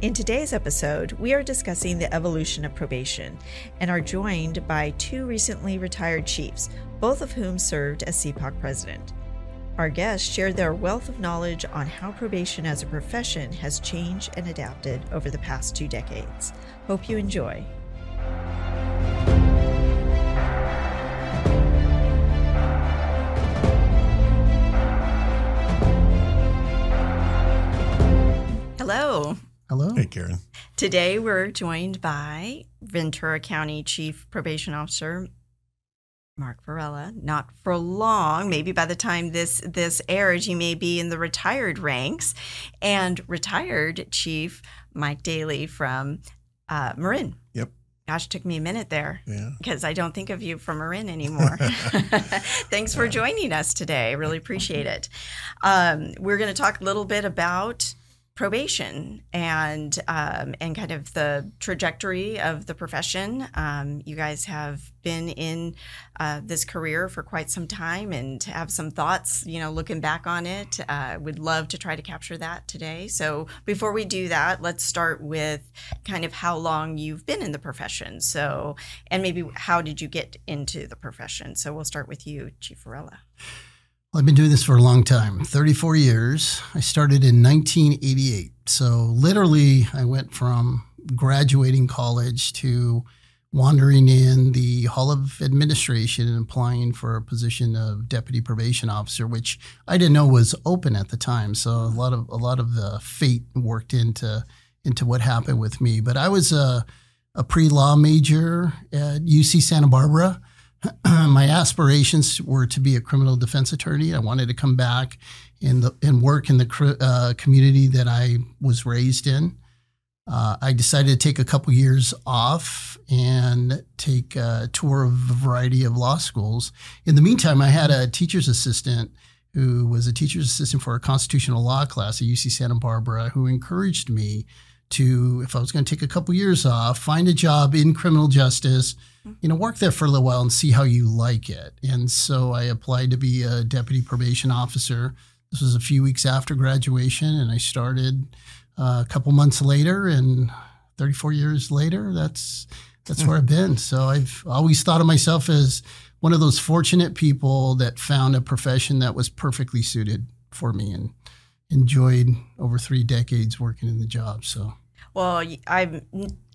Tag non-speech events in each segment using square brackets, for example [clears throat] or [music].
In today's episode, we are discussing the evolution of probation and are joined by two recently retired chiefs, both of whom served as CPOC president. Our guests shared their wealth of knowledge on how probation as a profession has changed and adapted over the past two decades. Hope you enjoy. Hello. Hello. Hey, Karen. Today we're joined by Ventura County Chief Probation Officer Mark Varela. Not for long. Maybe by the time this this airs, you may be in the retired ranks. And retired Chief Mike Daly from uh, Marin. Yep. Gosh, it took me a minute there Yeah. because I don't think of you from Marin anymore. [laughs] [laughs] Thanks for joining us today. Really appreciate it. Um, we're going to talk a little bit about probation and um, and kind of the trajectory of the profession. Um, you guys have been in uh, this career for quite some time and have some thoughts. You know, looking back on it, uh, would love to try to capture that today. So before we do that, let's start with kind of how long you've been in the profession. So and maybe how did you get into the profession? So we'll start with you, Chief Varela. Well, I've been doing this for a long time 34 years. I started in 1988. So, literally, I went from graduating college to wandering in the Hall of Administration and applying for a position of deputy probation officer, which I didn't know was open at the time. So a lot of a lot of the fate worked into into what happened with me. But I was a, a pre law major at UC Santa Barbara. [clears throat] my aspirations were to be a criminal defense attorney. I wanted to come back and work in the uh, community that I was raised in. Uh, I decided to take a couple years off and take a tour of a variety of law schools. In the meantime, I had a teacher's assistant who was a teacher's assistant for a constitutional law class at UC Santa Barbara who encouraged me to, if I was going to take a couple years off, find a job in criminal justice, you know, work there for a little while and see how you like it. And so I applied to be a deputy probation officer. This was a few weeks after graduation, and I started uh, a couple months later. And 34 years later, that's that's where I've been. So I've always thought of myself as one of those fortunate people that found a profession that was perfectly suited for me and enjoyed over three decades working in the job. So Well, I'm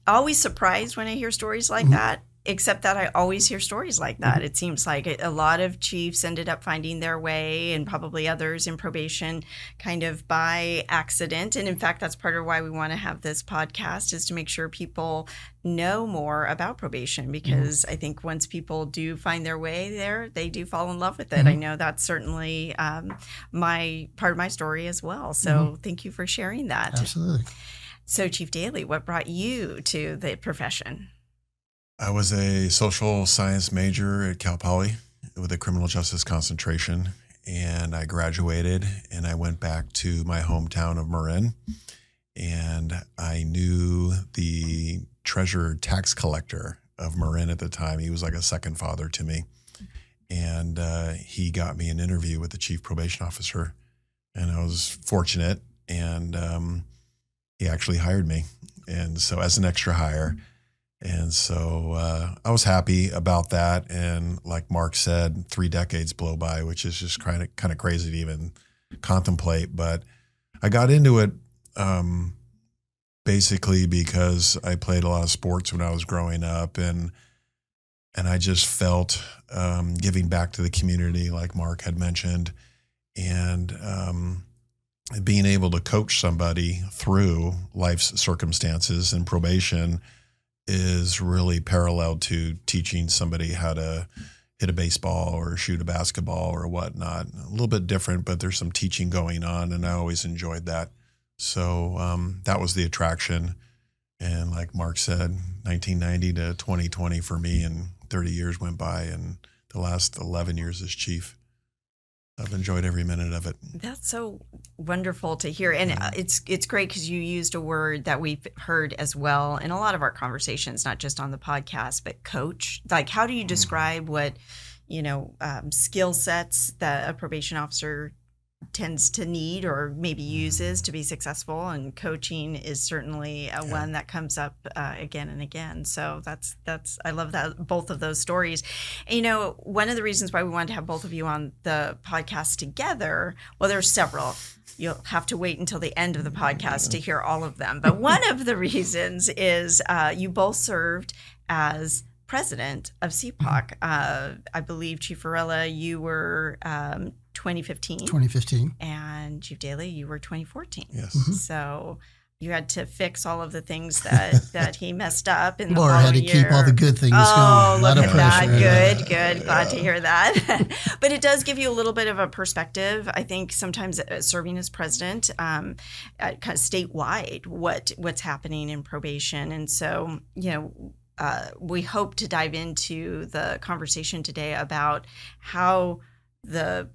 always surprised when I hear stories like mm-hmm. that. Except that I always hear stories like that. Mm-hmm. It seems like a lot of chiefs ended up finding their way, and probably others in probation, kind of by accident. And in fact, that's part of why we want to have this podcast is to make sure people know more about probation. Mm-hmm. Because I think once people do find their way there, they do fall in love with it. I mm-hmm. know that's certainly um, my part of my story as well. So thank you for sharing that. absolutely. So, Chief Daly, what brought you to the profession? I was a social science major at Cal Poly with a criminal justice concentration. And I graduated and I went back to my hometown of Marin. And I knew the treasurer tax collector of Marin at the time. He was like a second father to me. And uh, he got me an interview with the chief probation officer. And I was fortunate. And um, he actually hired me. And so, as an extra hire, and so uh, I was happy about that. And like Mark said, three decades blow by, which is just kind of kind of crazy to even contemplate. But I got into it um, basically because I played a lot of sports when I was growing up, and and I just felt um, giving back to the community, like Mark had mentioned, and um, being able to coach somebody through life's circumstances and probation is really parallel to teaching somebody how to hit a baseball or shoot a basketball or whatnot. A little bit different, but there's some teaching going on, and I always enjoyed that. So um, that was the attraction. And like Mark said, 1990 to 2020 for me, and 30 years went by, and the last 11 years as chief. I've enjoyed every minute of it. That's so wonderful to hear, and uh, it's it's great because you used a word that we've heard as well in a lot of our conversations, not just on the podcast, but coach. Like, how do you describe what you know um, skill sets that a probation officer tends to need or maybe uses to be successful and coaching is certainly a one that comes up uh, again and again. So that's that's i love that both of those stories. And, you know one of the reasons why we wanted to have both of you on the podcast together well there's several. You'll have to wait until the end of the podcast to hear all of them. But one of the [laughs] reasons is uh, you both served as president of CPOC. Uh, I believe Chief Varela, you were um, 2015. 2015. And Chief Daly, you were 2014. Yes. So you had to fix all of the things that, [laughs] that he messed up in the Laura had to year. keep all the good things Oh, going. A lot look of at that. pressure. Good, good. Glad to hear that. [laughs] but it does give you a little bit of a perspective. I think sometimes uh, serving as president, um, uh, kind of statewide, what what's happening in probation, and so you know. Uh, we hope to dive into the conversation today about how the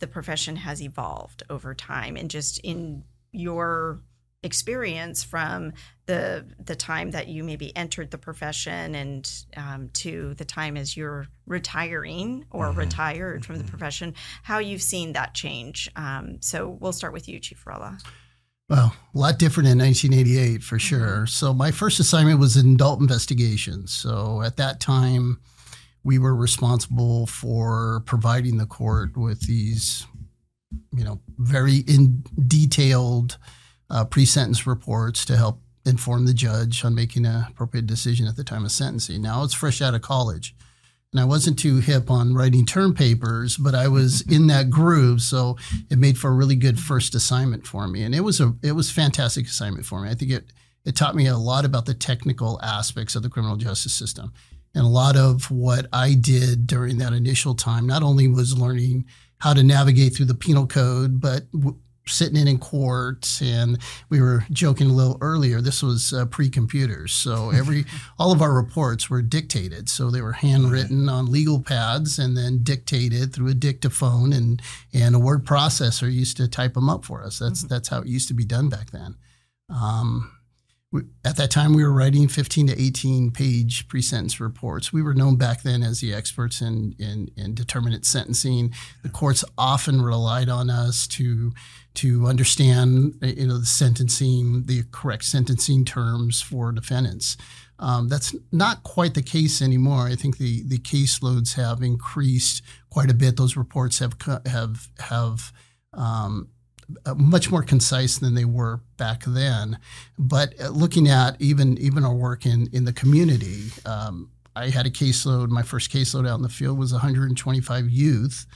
the profession has evolved over time, and just in your experience from the the time that you maybe entered the profession and um, to the time as you're retiring or Mhm. retired from the Mhm. profession, how you've seen that change. Um, so we'll start with you, Chief Varela. Well, a lot different in 1988 for sure. So my first assignment was in adult investigations. So at that time, we were responsible for providing the court with these, you know, very in detailed uh, pre-sentence reports to help inform the judge on making an appropriate decision at the time of sentencing. Now it's fresh out of college. And I wasn't too hip on writing term papers, but I was [laughs] in that groove, so it made for a really good first assignment for me. And it was a it was fantastic assignment for me. I think it it taught me a lot about the technical aspects of the criminal justice system. And a lot of what I did during that initial time not only was learning how to navigate through the penal code, but w- sitting in in court and we were joking a little earlier this was uh, pre-computers so [laughs] every all of our reports were dictated. So they were handwritten on legal pads and then dictated through a dictaphone and and a word processor used to type them up for us. That's that's how it used to be done back then. Um, at that time we were writing 15 to 18 page pre-sentence reports. We were known back then as the experts in, in, in determinate sentencing. The courts often relied on us to to understand you know the sentencing the correct sentencing terms for defendants. Um, that's not quite the case anymore. I think the the caseloads have increased quite a bit. Those reports have have have um, uh, much more concise than they were back then. But uh, looking at even even our work in in the community, um, I had a caseload. My first caseload out in the field was 125 youth,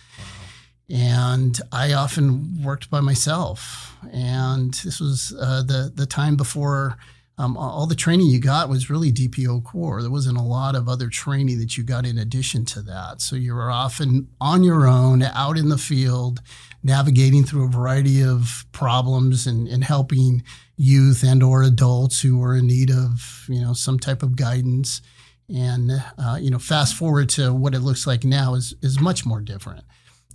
and I often worked by myself. And this was uh, the the time before. Um, all the training you got was really DPO core. There wasn't a lot of other training that you got in addition to that. So you were often on your own, out in the field, navigating through a variety of problems and, and helping youth and or adults who are in need of you know some type of guidance. And uh, you know fast forward to what it looks like now is is much more different.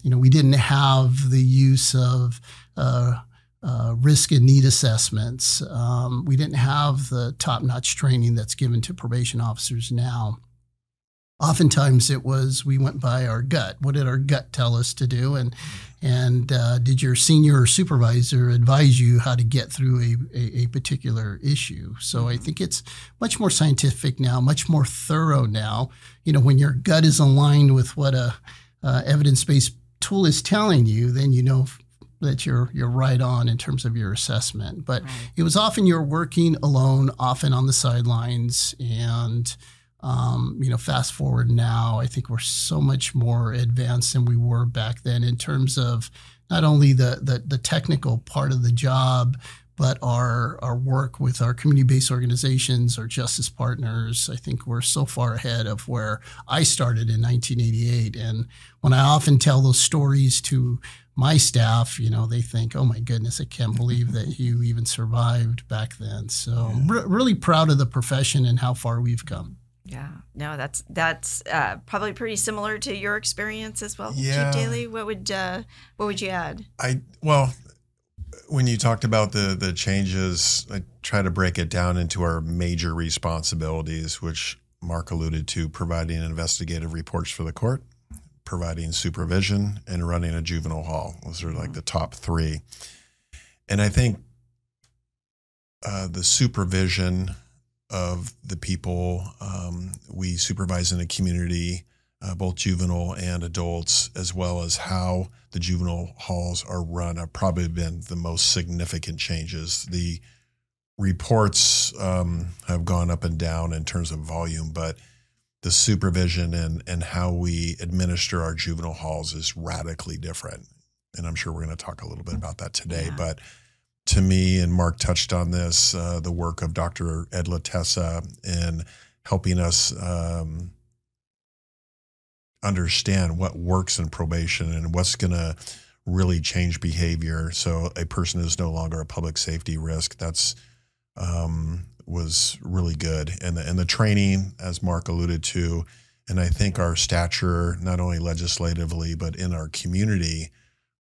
You know we didn't have the use of uh, uh, risk and need assessments. Um, we didn't have the top-notch training that's given to probation officers now oftentimes it was we went by our gut. What did our gut tell us to do? And and uh, did your senior supervisor advise you how to get through a, a, a particular issue? So i think it's much more scientific now much more thorough now. You know when your gut is aligned with what a uh, evidence-based tool is telling you then you know that you're you're right on in terms of your assessment. But Right. it was often you're working alone often on the sidelines and um, you know, fast forward now, I think we're so much more advanced than we were back then in terms of not only the the, the technical part of the job, but our our work with our community-based organizations, our justice partners. I think we're so far ahead of where I started in 1988. And when I often tell those stories to my staff, you know, they think, "Oh my goodness, I can't believe that you even survived back then." So, re- really proud of the profession and how far we've come. Yeah, no, that's that's uh, probably pretty similar to your experience as well, Yeah. Chief Daly. What would uh, what would you add? I well, when you talked about the the changes, I try to break it down into our major responsibilities, which Mark alluded to: providing investigative reports for the court, providing supervision, and running a juvenile hall. Those are like the top three. And I think uh, the supervision of the people um, we supervise in a community, uh, both juvenile and adults, as well as how the juvenile halls are run, have probably been the most significant changes. The reports um, have gone up and down in terms of volume, but the supervision and and how we administer our juvenile halls is radically different. And I'm sure we're going to talk a little bit about that today. Yeah. But to me, and Mark touched on this, uh, the work of Dr. Ed Latessa in helping us um, understand what works in probation and what's going to really change behavior. So a person is no longer a public safety risk. That's um, was really good, and the, and the training, as Mark alluded to, and I think our stature, not only legislatively but in our community,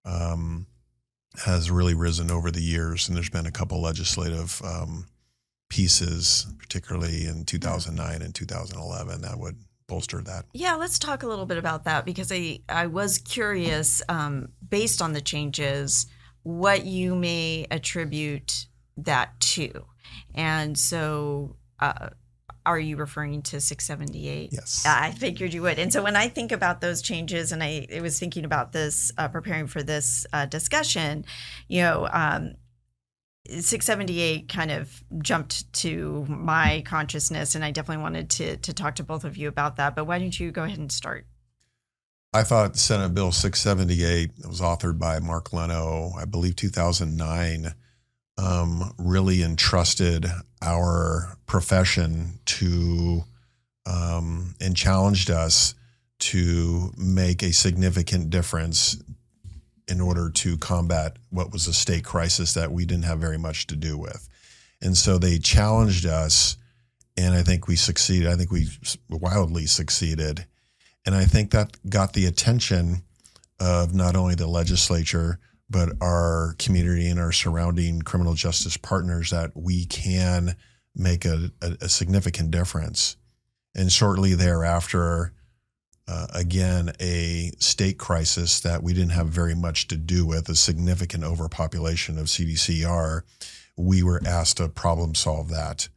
um, has really risen over the years. And there's been a couple legislative um, pieces, particularly in 2009 and 2011, that would bolster that. Yeah, let's talk a little bit about that because I, I was curious, um, based on the changes, what you may attribute that to. And so, uh, are you referring to 678? Yes. I figured you would. And so when I think about those changes, and I, I was thinking about this, uh, preparing for this uh, discussion, you know, um, 678 kind of jumped to my consciousness, and I definitely wanted to to talk to both of you about that. But why don't you go ahead and start? I thought Senate Bill 678 was authored by Mark Leno, I believe 2009, um, really entrusted our profession to um, and challenged us to make a significant difference in order to combat what was a state crisis that we didn't have very much to do with. And so they challenged us, and I think we succeeded. I think we wildly succeeded. And I think that got the attention of not only the legislature, but our community and our surrounding criminal justice partners that we can make a, a, a significant difference. And shortly thereafter, uh, again, a state crisis that we didn't have very much to do with, a significant overpopulation of CDCR, we were asked to problem solve that.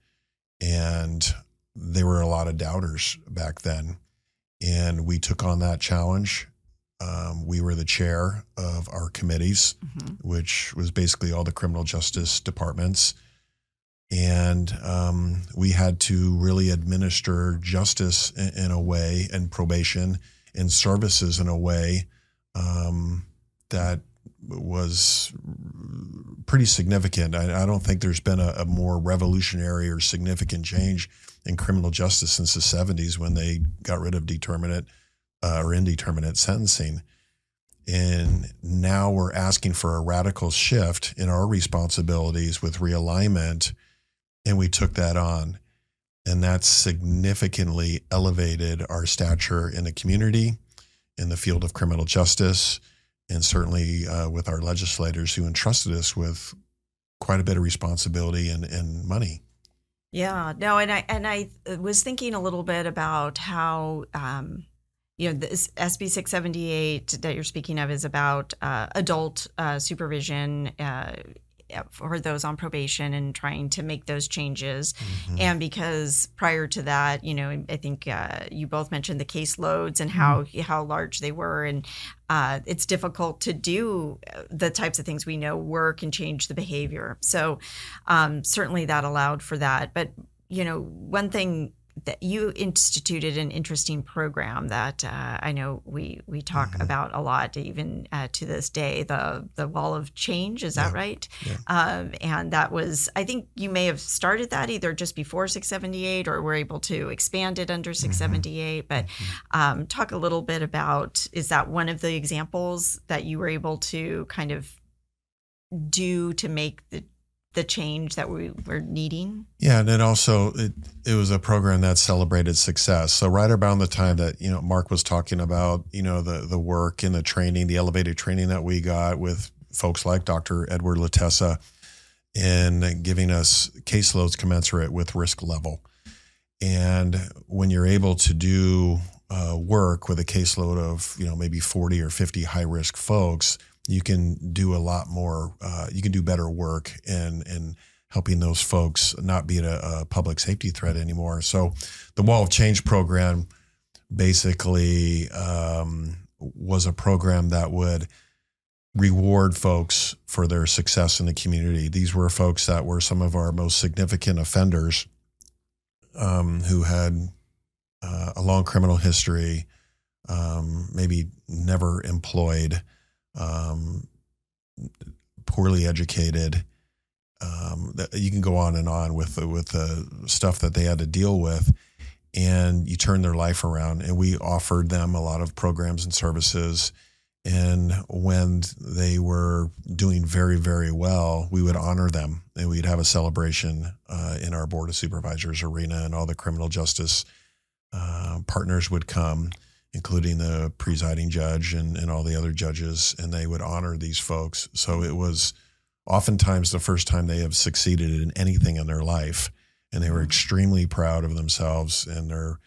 And there were a lot of doubters back then. And we took on that challenge. Um, we were the chair of our committees, Mhm. which was basically all the criminal justice departments. And um, we had to really administer justice in, in a way and probation and services in a way um, that was pretty significant. I, I don't think there's been a, a more revolutionary or significant change in criminal justice since the 70s when they got rid of determinate uh, or indeterminate sentencing. And now we're asking for a radical shift in our responsibilities with realignment. And we took that on. And that significantly elevated our stature in the community, in the field of criminal justice, and certainly uh, with our legislators who entrusted us with quite a bit of responsibility and, and money. Yeah, no, and I and I was thinking a little bit about how um, you know this SB six seventy eight that you're speaking of is about uh, adult uh, supervision. Uh, for those on probation and trying to make those changes. Mm-hmm. And because prior to that, you know, I think uh, you both mentioned the caseloads and how how large they were, and uh, it's difficult to do uh, the types of things we know work and change the behavior. So um, certainly that allowed for that. But you know, one thing that you instituted an interesting program that uh, I know we we talk Mhm. about a lot, even uh, to this day. The the wall of change is that right? Yeah. Um, and that was I think you may have started that either just before 678 or were able to expand it under 678. But um, talk a little bit about is that one of the examples that you were able to kind of do to make the the change that we were needing? Yeah, and it also it it was a program that celebrated success. So right around the time that you know Mark was talking about, you know the the work and the training, the elevated training that we got with folks like Dr. Edward Latessa, in giving us caseloads commensurate with risk level. And when you're able to do uh, work with a caseload of you know maybe 40 or 50 high risk folks you can do a lot more uh, you can do better work in in helping those folks not be a, a public safety threat anymore so the wall of change program basically um, was a program that would reward folks for their success in the community. These were folks that were some of our most significant offenders um, who had uh, a long criminal history, um, maybe never employed, um, poorly educated. Um, you can go on and on with the, with the stuff that they had to deal with, and you turn their life around. And we offered them a lot of programs and services. And when they were doing very, very well, we would honor them and we'd have a celebration uh, in our Board of Supervisors arena, and all the criminal justice uh, partners would come, including the presiding judge and, and all the other judges, and they would honor these folks. So it was oftentimes the first time they have succeeded in anything in their life and they were extremely proud of themselves and their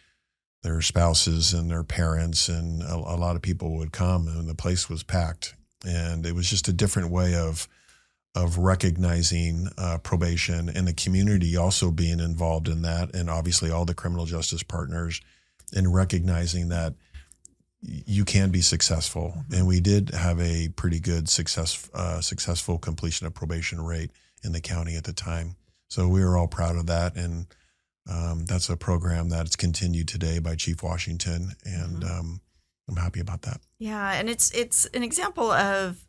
their spouses and their parents and a, a, lot of people would come and the place was packed and it was just a different way of of recognizing uh, probation and the community also being involved in that and obviously all the criminal justice partners and recognizing that you can be successful and we did have a pretty good success uh, successful completion of probation rate in the county at the time so we were all proud of that. And um, that's a program that's continued today by Chief Washington. And mm-hmm. um, I'm happy about that. Yeah. And it's, it's an example of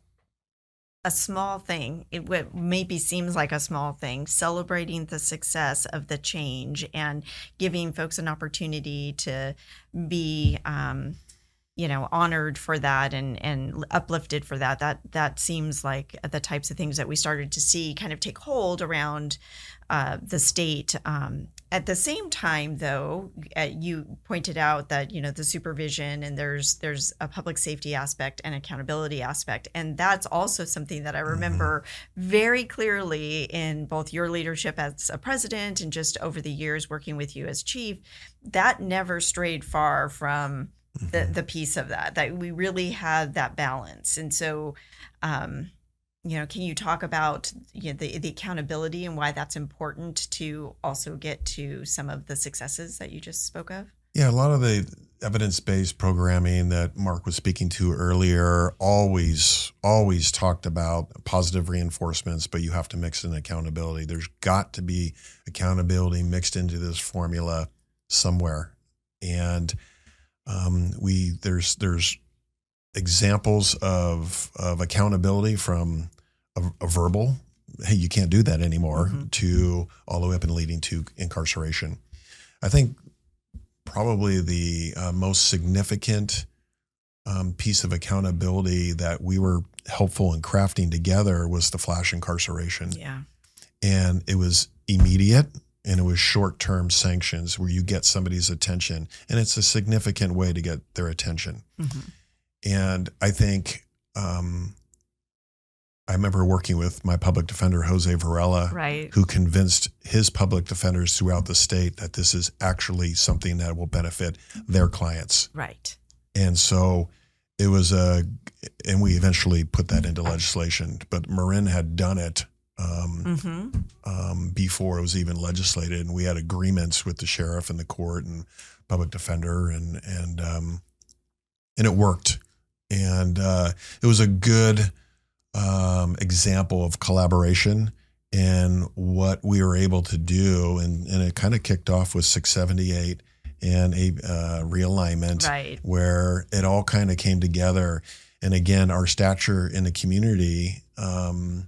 a small thing. It maybe seems like a small thing, celebrating the success of the change and giving folks an opportunity to be, um, you know honored for that and and uplifted for that that that seems like the types of things that we started to see kind of take hold around uh, the state um, at the same time though uh, you pointed out that you know the supervision and there's there's a public safety aspect and accountability aspect and that's also something that i mm-hmm. remember mm-hmm. very clearly in both your leadership as a president and just over the years working with you as chief that never strayed far from the mm-hmm. the piece of that that we really had that balance. And so um you know can you talk about you know, the the accountability and why that's important to also get to some of the successes that you just spoke of? Yeah a lot of the evidence-based programming that mark was speaking to earlier always always talked about positive reinforcements but you have to mix in accountability. There's got to be accountability mixed into this formula somewhere. And um, we there's there's examples of of accountability from a, a, verbal, hey, you can't do that anymore, mm-hmm. to all the way up and leading to incarceration. I think probably the uh, most significant um, piece of accountability that we were helpful in crafting together was the flash incarceration. Yeah. And it was immediate and it was short term sanctions where you get somebody's attention and it's a significant way to get their attention mm-hmm. and i think um, i remember working with my public defender jose varela right. who convinced his public defenders throughout the state that this is actually something that will benefit their clients right and so it was a and we eventually put that into legislation but marin had done it um, mm-hmm. um, before it was even legislated, and we had agreements with the sheriff and the court and public defender, and and um, and it worked, and uh, it was a good um, example of collaboration and what we were able to do, and and it kind of kicked off with 678 and a uh, realignment, right. where it all kind of came together, and again, our stature in the community. Um,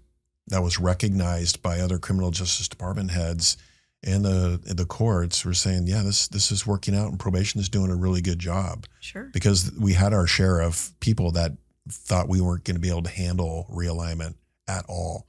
that was recognized by other criminal justice department heads and the the courts were saying, yeah, this this is working out, and probation is doing a really good job. Sure. Because we had our share of people that thought we weren't going to be able to handle realignment at all,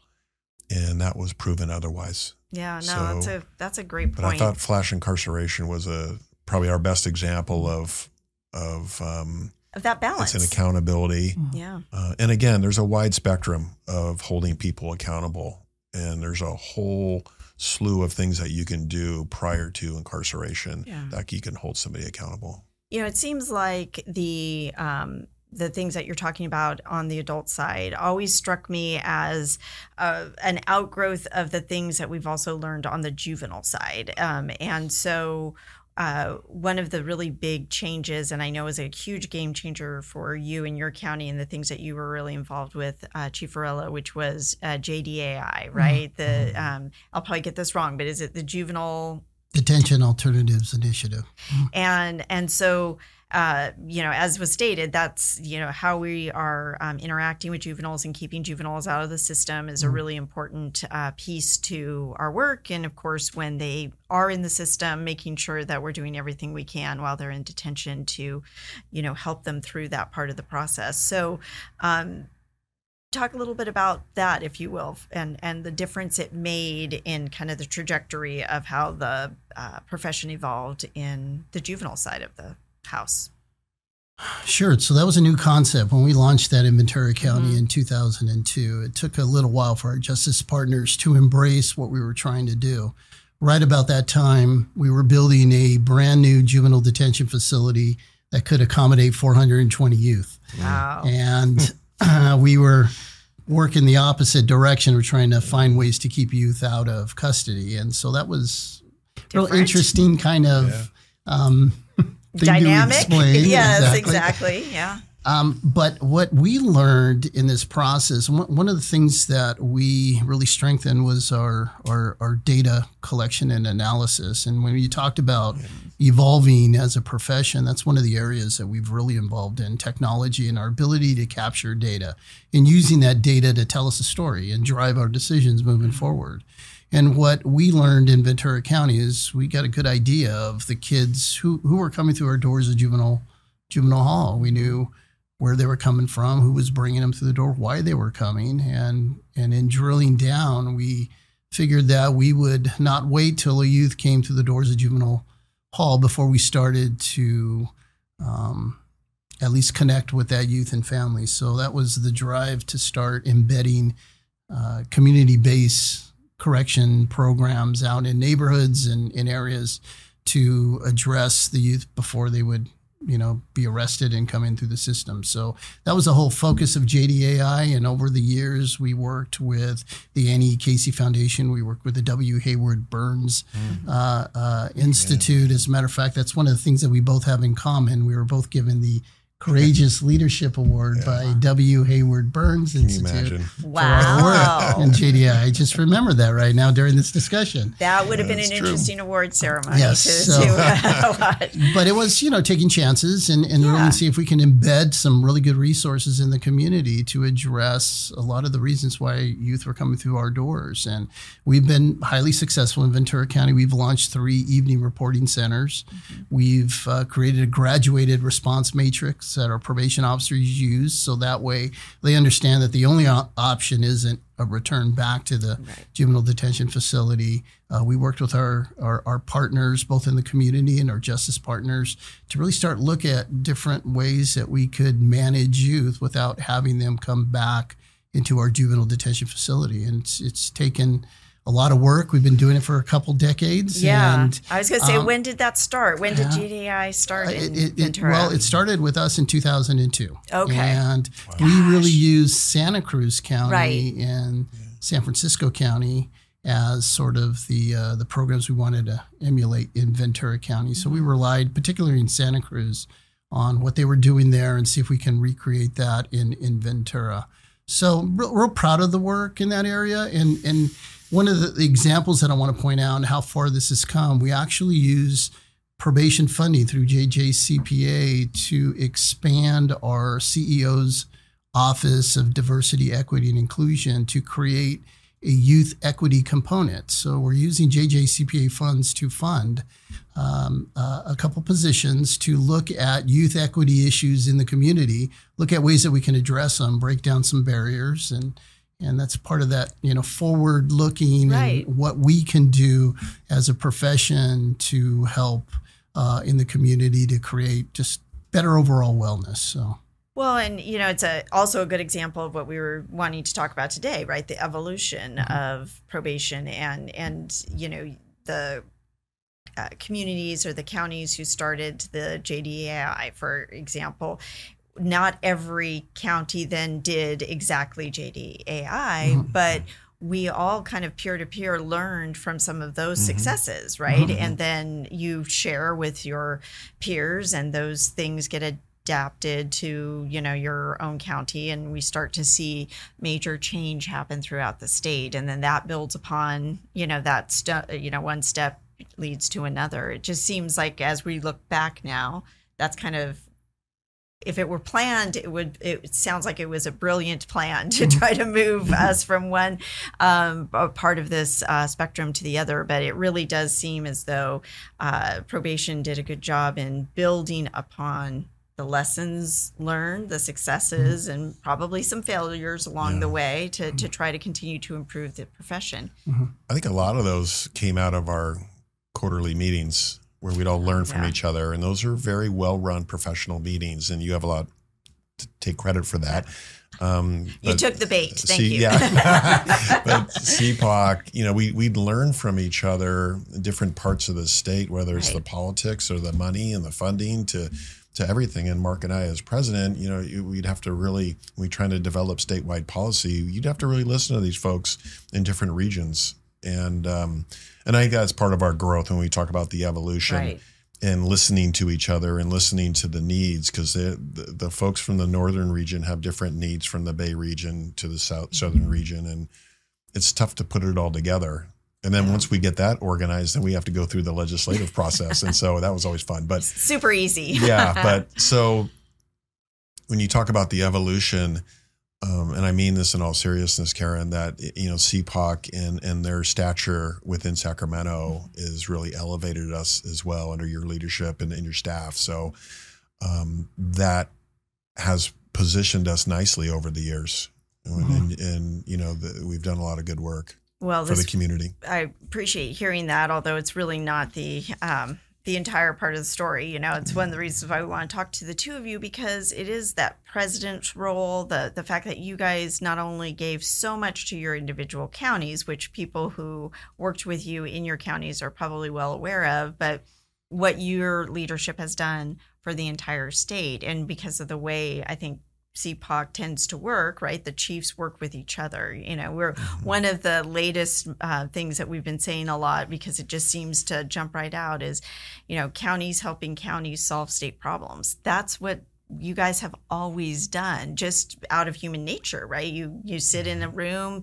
and that was proven otherwise. Yeah, no, so, that's a that's a great point. But I thought flash incarceration was a probably our best example of of um, of that balance. It's an accountability. Mm-hmm. Yeah. Uh, and again, there's a wide spectrum of holding people accountable, and there's a whole slew of things that you can do prior to incarceration yeah. that you can hold somebody accountable. you know, it seems like the um, the things that you're talking about on the adult side always struck me as uh, an outgrowth of the things that we've also learned on the juvenile side. Um, and so, uh, one of the really big changes, and I know is a huge game changer for you and your county, and the things that you were really involved with, uh, Chief Varela, which was uh, JDAI, right? Mm-hmm. The um, I'll probably get this wrong, but is it the Juvenile Detention Alternatives Initiative. and and so uh, you know as was stated that's you know how we are um, interacting with juveniles and keeping juveniles out of the system is a really important uh, piece to our work. And of course when they are in the system making sure that we're doing everything we can while they're in detention to you know help them through that part of the process. So um, talk a little bit about that if you will and and the difference it made in kind of the trajectory of how the uh, profession evolved in the juvenile side of the house Sure. So that was a new concept when we launched that in Ventura County Mhm. in 2002. It took a little while for our justice partners to embrace what we were trying to do. Right about that time, we were building a brand new juvenile detention facility that could accommodate 420 youth. wow And uh, we were working the opposite direction of trying to find ways to keep youth out of custody. And so that was real interesting kind of um, thing to dynamic? yes exactly, yeah. Um, but what we learned in this process, one one of the things that we really strengthened was our, our, our data collection and analysis. And when you talked about evolving as a profession, that's one of the areas that we've really involved in technology and our ability to capture data and using that data to tell us a story and drive our decisions moving forward. And what we learned in Ventura County is we got a good idea of the kids who, who were coming through our doors of juvenile juvenile hall. We knew where they were coming from, who was bringing them through the door, why they were coming, and and in drilling down, we figured that we would not wait till a youth came through the doors of juvenile hall before we started to um, at least connect with that youth and family. So that was the drive to start embedding uh, community-based correction programs out in neighborhoods and in areas to address the youth before they would you know be arrested and come in through the system. So that was the whole focus of jdai and over the years we worked with the annie casey foundation. We worked with the w. Haywood burns uh, uh, institute. As a matter of fact that's one of the things that we both have in common. We were both given the courageous leadership award by w haywood burns Can you institute imagine? wow work in JDAI. I just remember that right now during this discussion. that would have been an true. interesting award ceremony Yes, to, so- to [laughs] watch. But it was, you know, taking chances and, and Yeah. really see if we can embed some really good resources in the community to address a lot of the reasons why youth were coming through our doors. And we've been highly successful in Ventura County. We've launched three evening reporting centers. We've uh, created a graduated response matrix that our probation officers use. So that way they understand that the only option isn't a return back to the Right. juvenile detention facility. Uh, we worked with our, our our partners, both in the community and our justice partners, to really start look at different ways that we could manage youth without having them come back into our juvenile detention facility. And it's it's taken a lot of work. We've been doing it for a couple decades. Yeah, And I was going to say, um, when did that start? When did. JDAI start in it, it, it, Ventura? well, it started with us in 2002. Okay. And we Gosh. really used Santa Cruz County Right. and San Francisco County as sort of the uh, the programs we wanted to emulate in Ventura County. So Mm-hmm. we relied, particularly in Santa Cruz, on what they were doing there and see if we can recreate that in in Ventura. So real, real proud of the work in that area. And and one of the, examples that I want to point out and how far this has come, we actually use probation funding through JJCPA to expand our CEO's Office of Diversity, Equity, and Inclusion to create a youth equity component. So we're using JJCPA funds to fund um, uh, a couple positions to look at youth equity issues in the community, look at ways that we can address them, break down some barriers, and and that's part of that you know forward looking Right. and what we can do as a profession to help uh, in the community to create just better overall wellness. So. Well, and you know, it's a also a good example of what we were wanting to talk about today, right? The evolution Mm-hmm. of probation and and you know the uh, communities or the counties who started the JDAI, for example, not every county then did exactly JDAI, mm-hmm. but we all kind of peer to peer learned from some of those mm-hmm. successes, right? Mm-hmm. And then you share with your peers, and those things get adapted to you know your own county, and we start to see major change happen throughout the state, and then that builds upon you know that step, you know one step leads to another. It just seems like as we look back now, that's kind of if it were planned, it would. It sounds like it was a brilliant plan to try to move mm-hmm. us from one um, part of this uh, spectrum to the other. But it really does seem as though uh, probation did a good job in building upon the lessons learned, the successes, mm-hmm. and probably some failures along yeah. the way to, to try to continue to improve the profession. Mm-hmm. I think a lot of those came out of our quarterly meetings where we'd all learn from yeah. each other. And those are very well run professional meetings, and you have a lot to take credit for that. Um, you took the bait. Thank C- you. Yeah. [laughs] but CPOC, you know, we, we'd learn from each other different parts of the state, whether it's right. the politics or the money and the funding to to everything. And Mark and I, as president, you know, we'd have to really, we trying to develop statewide policy, you'd have to really listen to these folks in different regions. And um, and I think that's part of our growth when we talk about the evolution right. and listening to each other and listening to the needs because the, the folks from the northern region have different needs from the Bay region to the south southern mm-hmm. region, and it's tough to put it all together. And then once we get that organized, then we have to go through the legislative process, and so [laughs] that was always fun. But super easy. yeah, [laughs] but so when you talk about the evolution um, and I mean this in all seriousness, Karen, that you know CPOC and and their stature within Sacramento is really elevated us as well under your leadership and, and your staff. So um, that has positioned us nicely over the years, mm-hmm. and, and, you know the, we've done a lot of good work. Well, for this, the community, I appreciate hearing that. Although it's really not the um, the entire part of the story. You know, it's one of the reasons why we want to talk to the two of you because it is that president's role, the the fact that you guys not only gave so much to your individual counties, which people who worked with you in your counties are probably well aware of, but what your leadership has done for the entire state and because of the way I think CPOC tends to work, right? The chiefs work with each other. You know, we're mm-hmm. one of the latest uh, things that we've been saying a lot because it just seems to jump right out is, you know, counties helping counties solve state problems. That's what you guys have always done just out of human nature right you you sit in a mm-hmm. room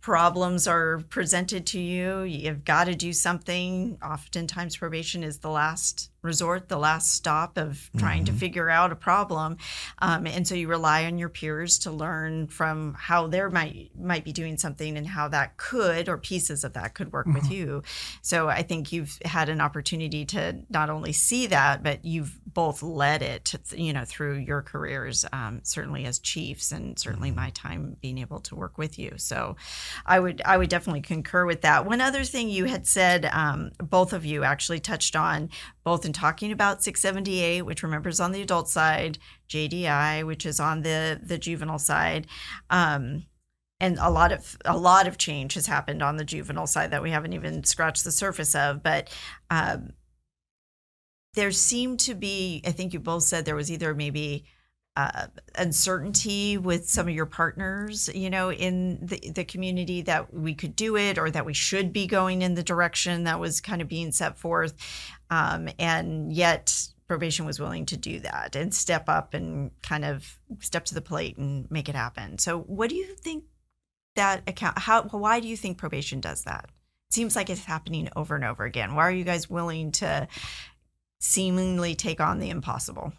problems are presented to you you've got to do something oftentimes probation is the last resort, the last stop of trying mm-hmm. to figure out a problem, um, and so you rely on your peers to learn from how they might might be doing something and how that could or pieces of that could work mm-hmm. with you. So I think you've had an opportunity to not only see that, but you've both led it, you know, through your careers, um, certainly as chiefs, and certainly mm-hmm. my time being able to work with you. So I would I would definitely concur with that. One other thing you had said, um, both of you actually touched on both in talking about 678, which remembers on the adult side, JDAI, which is on the the juvenile side. Um, and a lot of a lot of change has happened on the juvenile side that we haven't even scratched the surface of. But um, there seemed to be, I think you both said there was either maybe uh, uncertainty with some of your partners, you know, in the, the community that we could do it or that we should be going in the direction that was kind of being set forth. Um, and yet probation was willing to do that and step up and kind of step to the plate and make it happen. So what do you think that account how why do you think probation does that? It seems like it's happening over and over again. Why are you guys willing to seemingly take on the impossible?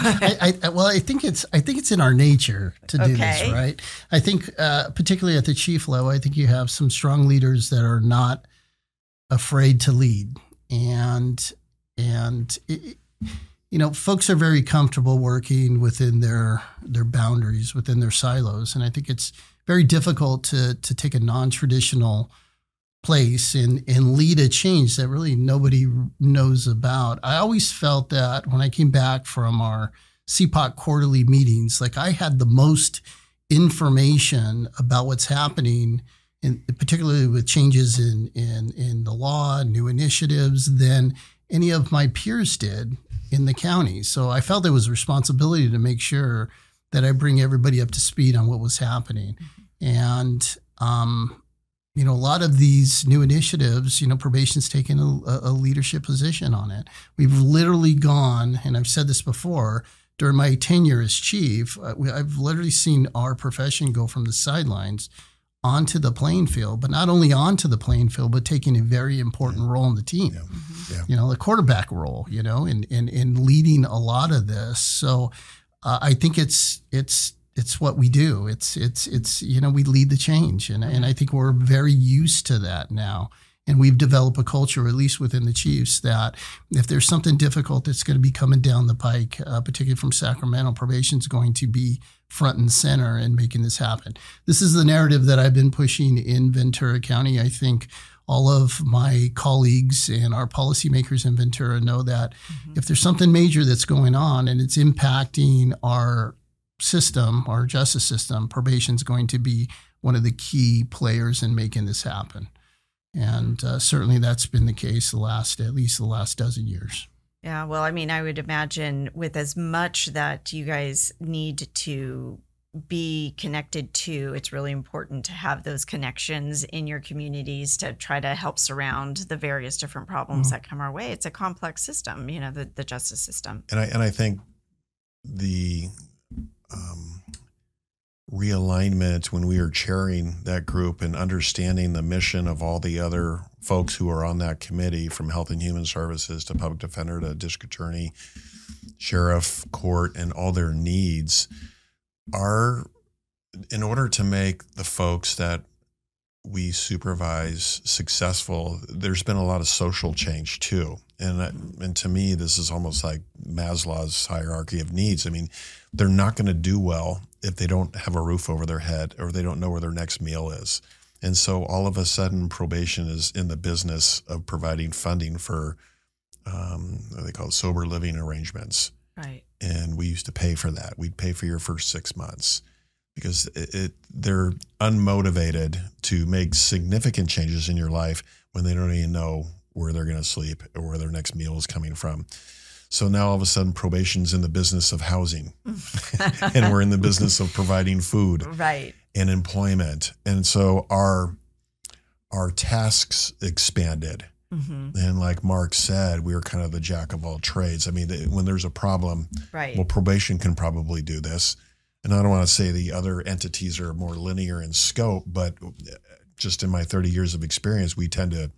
I, I, well, I think it's I think it's in our nature to do okay. this, right? I think, uh, particularly at the chief level, I think you have some strong leaders that are not afraid to lead and and it, you know folks are very comfortable working within their their boundaries within their silos. And i think it's very difficult to to take a non-traditional place and and lead a change that really nobody knows about. I always felt that when i came back from our cpoc quarterly meetings like i had the most information about what's happening in, particularly with changes in, in, in the law, new initiatives, than any of my peers did in the county. So I felt it was a responsibility to make sure that I bring everybody up to speed on what was happening. And, um, you know, a lot of these new initiatives, you know, probation's taken a, a leadership position on it. We've literally gone, and I've said this before, during my tenure as chief, uh, I've literally seen our profession go from the sidelines onto the playing field, but not only onto the playing field, but taking a very important yeah. role in the team. Yeah. Mm-hmm. Yeah. You know, the quarterback role, you know, in, in, in leading a lot of this. So uh, I think it's, it's, it's what we do. It's, it's, it's, you know, we lead the change. And, and I think we're very used to that now. And we've developed a culture, at least within the Chiefs, that if there's something difficult that's going to be coming down the pike, uh, particularly from Sacramento, probation is going to be front and center in making this happen. This is the narrative that I've been pushing in Ventura County. I think all of my colleagues and our policymakers in Ventura know that mm-hmm. if there's something major that's going on and it's impacting our system, our justice system, probation is going to be one of the key players in making this happen. And uh, certainly that's been the case the last, at least the last dozen years. Yeah, well, I mean, I would imagine with as much that you guys need to be connected to, it's really important to have those connections in your communities to try to help surround the various different problems mm-hmm. that come our way. It's a complex system, you know, the, the justice system. And I and I think the um, realignment when we are chairing that group and understanding the mission of all the other folks who are on that committee from health and human services to public defender to district attorney sheriff court and all their needs are in order to make the folks that we supervise successful there's been a lot of social change too. And and to me this is almost like Maslow's hierarchy of needs. I mean they're not going to do well if they don't have a roof over their head or they don't know where their next meal is. And so all of a sudden, probation is in the business of providing funding for um, what they call it, sober living arrangements. Right. And we used to pay for that. We'd pay for your first six months because it, it, they're unmotivated to make significant changes in your life when they don't even know where they're going to sleep or where their next meal is coming from. So now all of a sudden probation's in the business of housing [laughs] and we're in the business of providing food right. and employment. And so our our tasks expanded. Mm-hmm. And like Mark said, we are kind of the jack of all trades. I mean, when there's a problem, right. well, probation can probably do this. And I don't want to say the other entities are more linear in scope, but just in my 30 years of experience, we tend to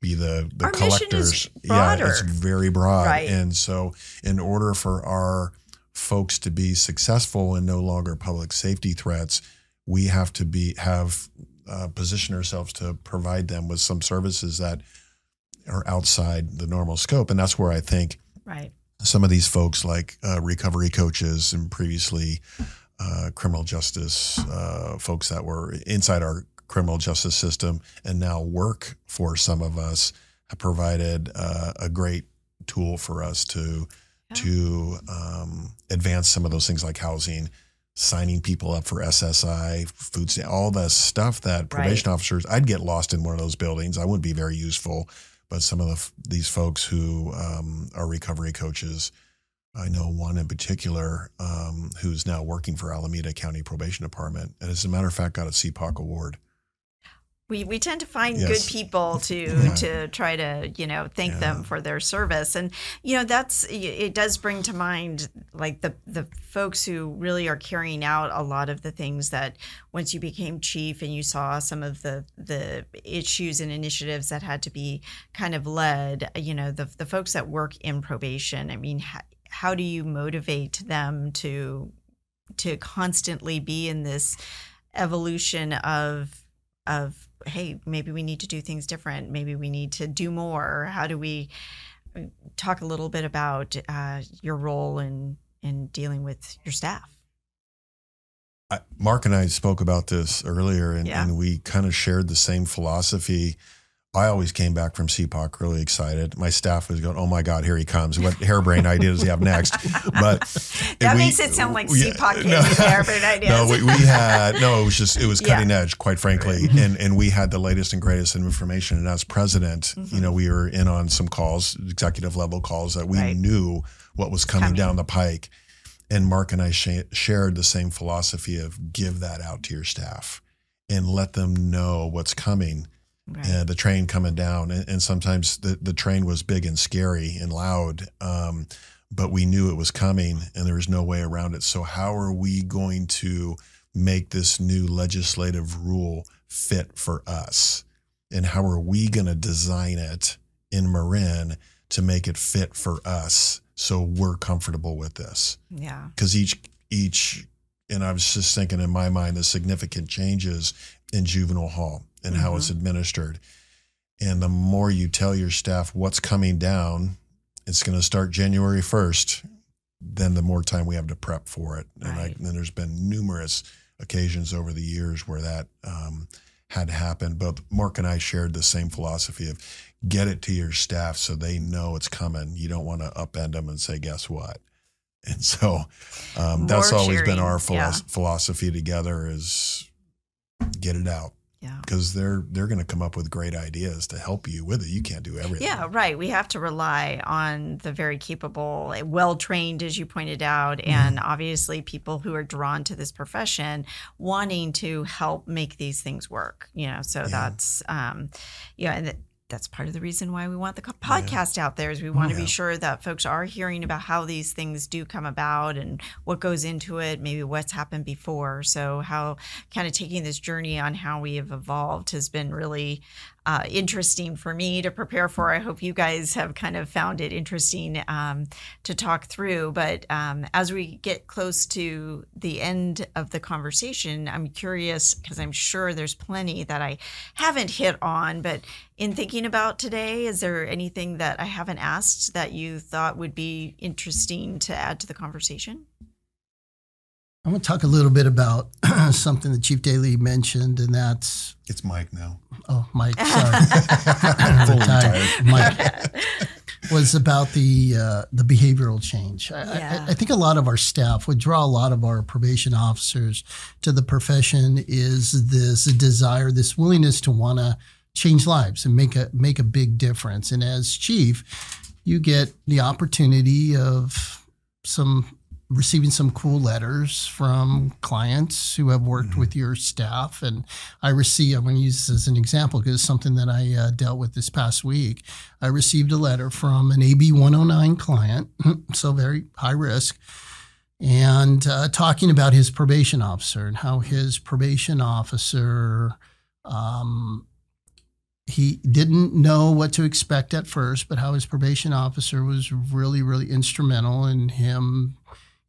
be the the our collectors. yeah, it's very broad, right. and so in order for our folks to be successful and no longer public safety threats, we have to be have uh, position ourselves to provide them with some services that are outside the normal scope, and that's where I think right some of these folks like uh, recovery coaches and previously uh, criminal justice uh, folks that were inside our criminal justice system and now work for some of us have provided uh, a great tool for us to yeah. to um, advance some of those things like housing, signing people up for SSI, food, all the stuff that probation right. officers. I'd get lost in one of those buildings. I wouldn't be very useful, but some of the, these folks who um, are recovery coaches. I know one in particular um, who's now working for Alameda County Probation Department, and as a matter of fact, got a CPOC award we, we tend to find yes. good people to yeah. [laughs] to try to you know thank yeah. them for their service and you know that's it does bring to mind like the the folks who really are carrying out a lot of the things that once you became chief and you saw some of the the issues and initiatives that had to be kind of led you know the the folks that work in probation i mean how, how do you motivate them to to constantly be in this evolution of of hey, maybe we need to do things different. Maybe we need to do more. How do we uh, talk a little bit about uh, your role in in dealing with your staff? I, Mark and I spoke about this earlier, and, yeah. and we kind of shared the same philosophy. I always came back from CPOC really excited. My staff was going, "Oh my God, here he comes! What harebrained [laughs] idea does he have next?" But [laughs] that we- makes it sound like yeah, CPOC [laughs] no. harebrained ideas. No, we, we had no. It was just it was Yeah. cutting edge, quite frankly, and and we had the latest and greatest in information. And as president, mm-hmm. you know, we were in on some calls, executive level calls that we Right. knew what was coming, Coming. down the pike. And Mark and I sh- shared the same philosophy of give that out to your staff and let them know what's coming Right. uh, the train coming down, and, and sometimes the, the train was big and scary and loud, um, but we knew it was coming, and there was no way around it. So how are we going to make this new legislative rule fit for us, and how are we going to design it in Marin to make it fit for us, so we're comfortable with this? yeah. because each each and I was just thinking in my mind the significant changes in juvenile hall and how it's administered. And the more you tell your staff what's coming down, it's going to start January 1st, then the more time we have to prep for it. And, I, Right. and there's been numerous occasions over the years where that um, had happened. But Mark and I shared the same philosophy of get it to your staff so they know it's coming. You don't want to upend them and say, guess what? And so um, that's always been our yeah. philosophy together is get it out Yeah. because they're they're going to come up with great ideas to help you with it. You can't do everything. Yeah, right. We have to rely on the very capable, well trained, as you pointed out, Mm-hmm. and obviously people who are drawn to this profession wanting to help make these things work. You know, so Yeah. that's, um, yeah, and that's part of the reason why we want the podcast out there is we want to be sure that folks are hearing about how these things do come about and what goes into it, maybe what's happened before. So how kind of taking this journey on how we have evolved has been really uh, interesting for me to prepare for. I hope you guys have kind of found it interesting um, to talk through. But um, as we get close to the end of the conversation, I'm curious because I'm sure there's plenty that I haven't hit on. But in thinking about today, is there anything that I haven't asked that you thought would be interesting to add to the conversation? I want to talk a little bit about [clears throat] something that Chief Daly mentioned, and that's It's Mike now. oh, Mike, [laughs] sorry, [laughs] Fully Retired. retired. [laughs] Mike was about the uh, the behavioral change. I, Yeah. I, I think a lot of our staff would draw a lot of our probation officers to the profession is this desire, this willingness to want to change lives and make a make a big difference. And as chief, you get the opportunity of some receiving some cool letters from clients who have worked with your staff. And I received, I'm going to use this as an example because it's something that I uh, dealt with this past week. I received a letter from an AB 109 client, [clears throat] so very high risk, and uh, talking about his probation officer and how his probation officer. Um, he didn't know what to expect at first, but how his probation officer was really, really instrumental in him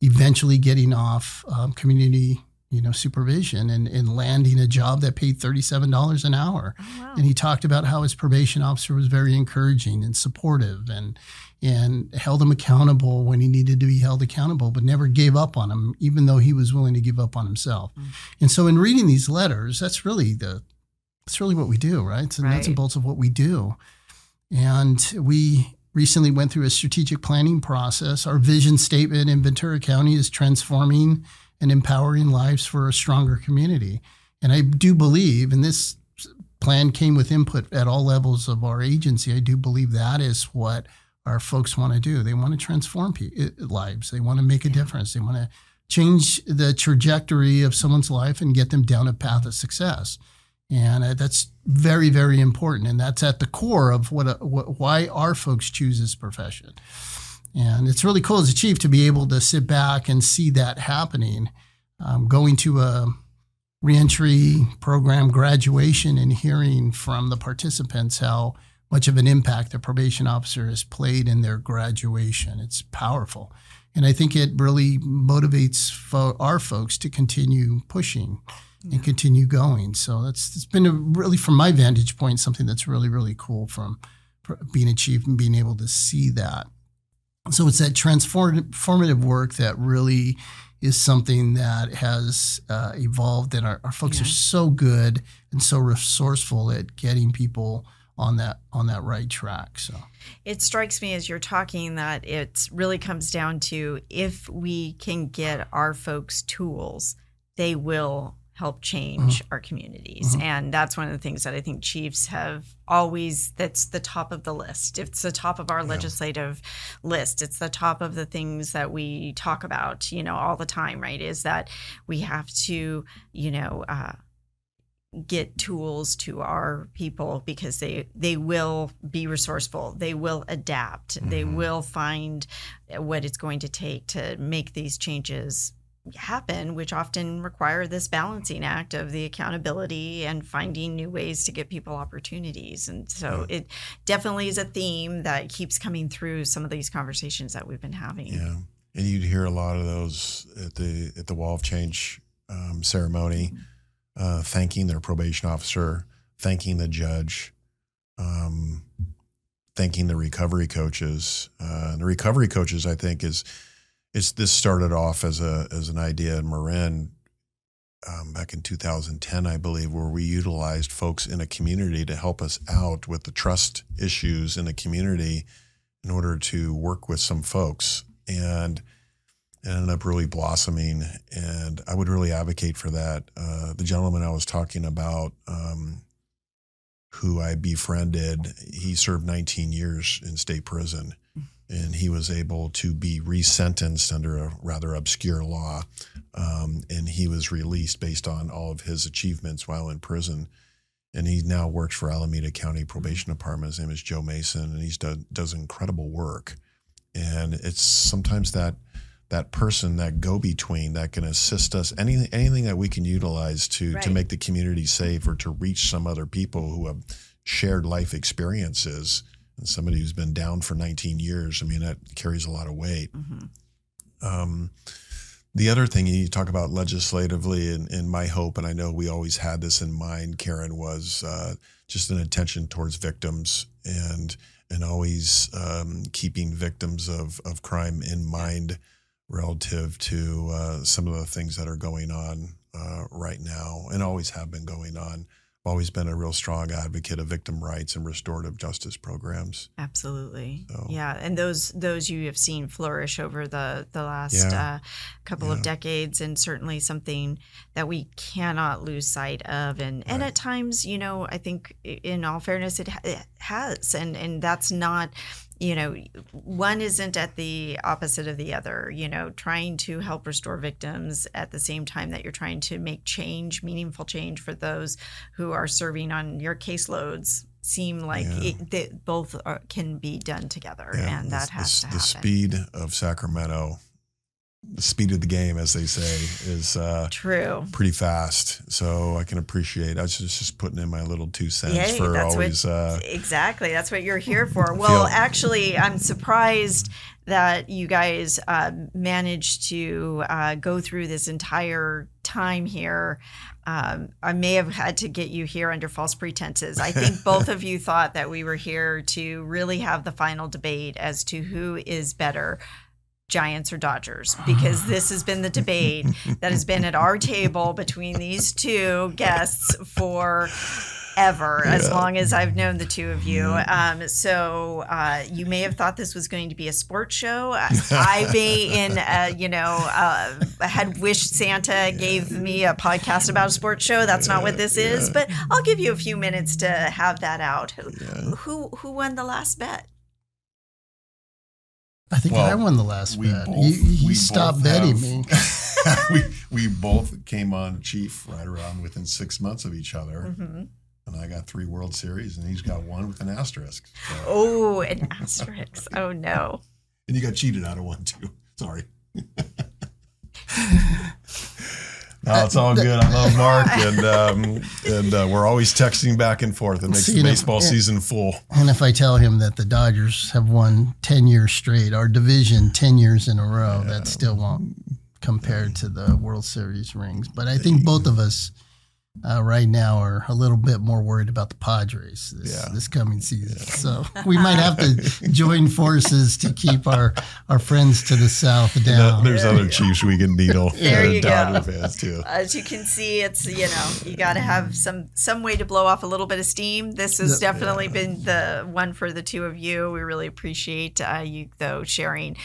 eventually getting off um, community, you know, supervision and, and landing a job that paid thirty-seven dollars an hour. Oh, wow. And he talked about how his probation officer was very encouraging and supportive and and held him accountable when he needed to be held accountable, but never gave up on him, even though he was willing to give up on himself. Mm. And so in reading these letters, that's really the that's really what we do, right? It's the nuts and bolts of what we do. And we recently went through a strategic planning process. Our vision statement in Ventura County is transforming and empowering lives for a stronger community. And I do believe, and this plan came with input at all levels of our agency, I do believe that is what our folks want to do. They want to transform pe- eh, lives, they want to make a difference, they want to change the trajectory of someone's life and get them down a path of success. And uh, that's very, very important. And that's at the core of what, uh, what why our folks choose this profession. And it's really cool as a chief to be able to sit back and see that happening. Um, going to a reentry program graduation and hearing from the participants how much of an impact the probation officer has played in their graduation. It's powerful. And I think it really motivates fo- our folks to continue pushing and continue going. So that's it's been a really, from my vantage point, something that's really, really cool from being achieved and being able to see that. So it's that transformative work that really is something that has uh, evolved, and our, our folks are so good and so resourceful at getting people on that on that right track. So It strikes me as you're talking that it really comes down to if we can get our folks tools, they will help change mm-hmm. our communities. Mm-hmm. And that's one of the things that I think chiefs have always that's the top of the list. It's the top of our legislative list. It's the top of the things that we talk about, you know, all the time, right? Is that we have to, you know, uh, get tools to our people because they they will be resourceful they will adapt they mm-hmm. will find what it's going to take to make these changes happen which often require this balancing act of the accountability and finding new ways to get people opportunities. And so it definitely is a theme that keeps coming through some of these conversations that we've been having. Yeah, and you'd hear a lot of those at the at the Wall of Change um, ceremony, uh, thanking their probation officer, thanking the judge, um, thanking the recovery coaches. Uh, and the recovery coaches, I think, is it's this started off as a as an idea in Marin um, back in 2010, I believe, where we utilized folks in a community to help us out with the trust issues in the community in order to work with some folks. And it ended up really blossoming and i would really advocate for that. Uh, the gentleman i was talking about um, who i befriended he served 19 years in state prison and he was able to be resentenced under a rather obscure law um, and he was released based on all of his achievements while in prison and he now works for Alameda County Probation Department. His name is Joe Mason, and he's do, does incredible work. And it's sometimes that that person, that go between, that can assist us. Anything anything that we can utilize to to make the community safe or to reach some other people who have shared life experiences. And somebody who's been down for 19 years, I mean, that carries a lot of weight. Mhm. Um, the other thing you talk about legislatively, and, and my hope, and I know we always had this in mind, Karen, was uh, just an attention towards victims and and always um, keeping victims of, of crime in mind relative to uh, some of the things that are going on uh, right now and always have been going on. Always been a real strong advocate of victim rights and restorative justice programs. Absolutely. So- Yeah, and those those you have seen flourish over the the last Yeah. uh, couple of decades, and certainly something that we cannot lose sight of. And and at times, you know, I think in all fairness, it, ha- it has, and and that's not. You know, one isn't at the opposite of the other. You know, trying to help restore victims at the same time that you're trying to make change, meaningful change for those who are serving on your caseloads seem like Yeah. it, they both are, can be done together, Yeah, and the- that has the, to the speed of Sacramento, the speed of the game, as they say, is uh, True. pretty fast. So I can appreciate. I was just, just putting in my little two cents Yay, for that's what- always. uh, Exactly. That's what you're here for. [laughs] Well, Feel- actually, I'm surprised that you guys uh, managed to uh, go through this entire time here. Um, I may have had to get you here under false pretenses. I think [laughs] both of you thought that we were here to really have the final debate as to who is better. Giants or Dodgers, because [sighs] this has been the debate that has been at our table between these two guests for ever, as long as I've known the two of you. Um, so uh, you may have thought this was going to be a sports show. [laughs] I, may, in uh, you know, uh, had wished Santa gave me a podcast about a sports show. That's not what this is, but I'll give you a few minutes to have that out. Who, who won the last bet? I think Well, I won the last we bet. both- you you we stopped both betting have- me. [laughs] we we both came on chief right around within six months of each other, hmm and I got three World Series, and he's got one with an asterisk. So- Oh, an asterisk. Oh no. and you got cheated out of one too. Sorry. [laughs] No, it's all good. I love [laughs] Mark, and um, and uh, we're always texting back and forth. It makes See, the baseball yeah. season full. And if I tell him that the Dodgers have won 10 years straight, our division 10 years in a row, that still won't compare to the World Series rings. But I think both of us uh, right now are a little bit more worried about the Padres this, Yeah. this coming season. So we might have to [laughs] join forces to keep our, our friends to the south down. There's other Chiefs we can needle. [laughs] There that are you go. Fans too. As you can see, it's you know you got to have some some way to blow off a little bit of steam. This has Yeah. definitely been the one for the two of you. We really appreciate uh, you though sharing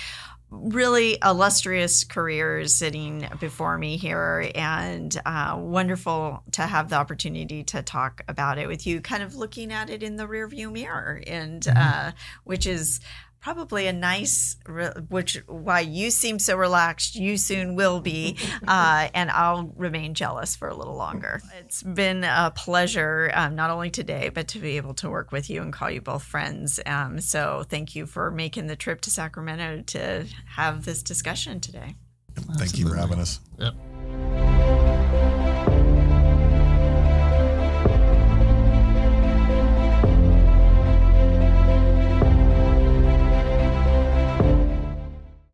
really illustrious careers sitting before me here and uh, wonderful to have the opportunity to talk about it with you kind of looking at it in the rearview mirror and uh, which is probably a nice which why you seem so relaxed you soon will be [laughs] uh, and i'll remain jealous for a little longer it's been a pleasure um, not only today but to be able to work with you and call you both friends um, so thank you for making the trip to sacramento to have this discussion today Thank you for having us. Yep.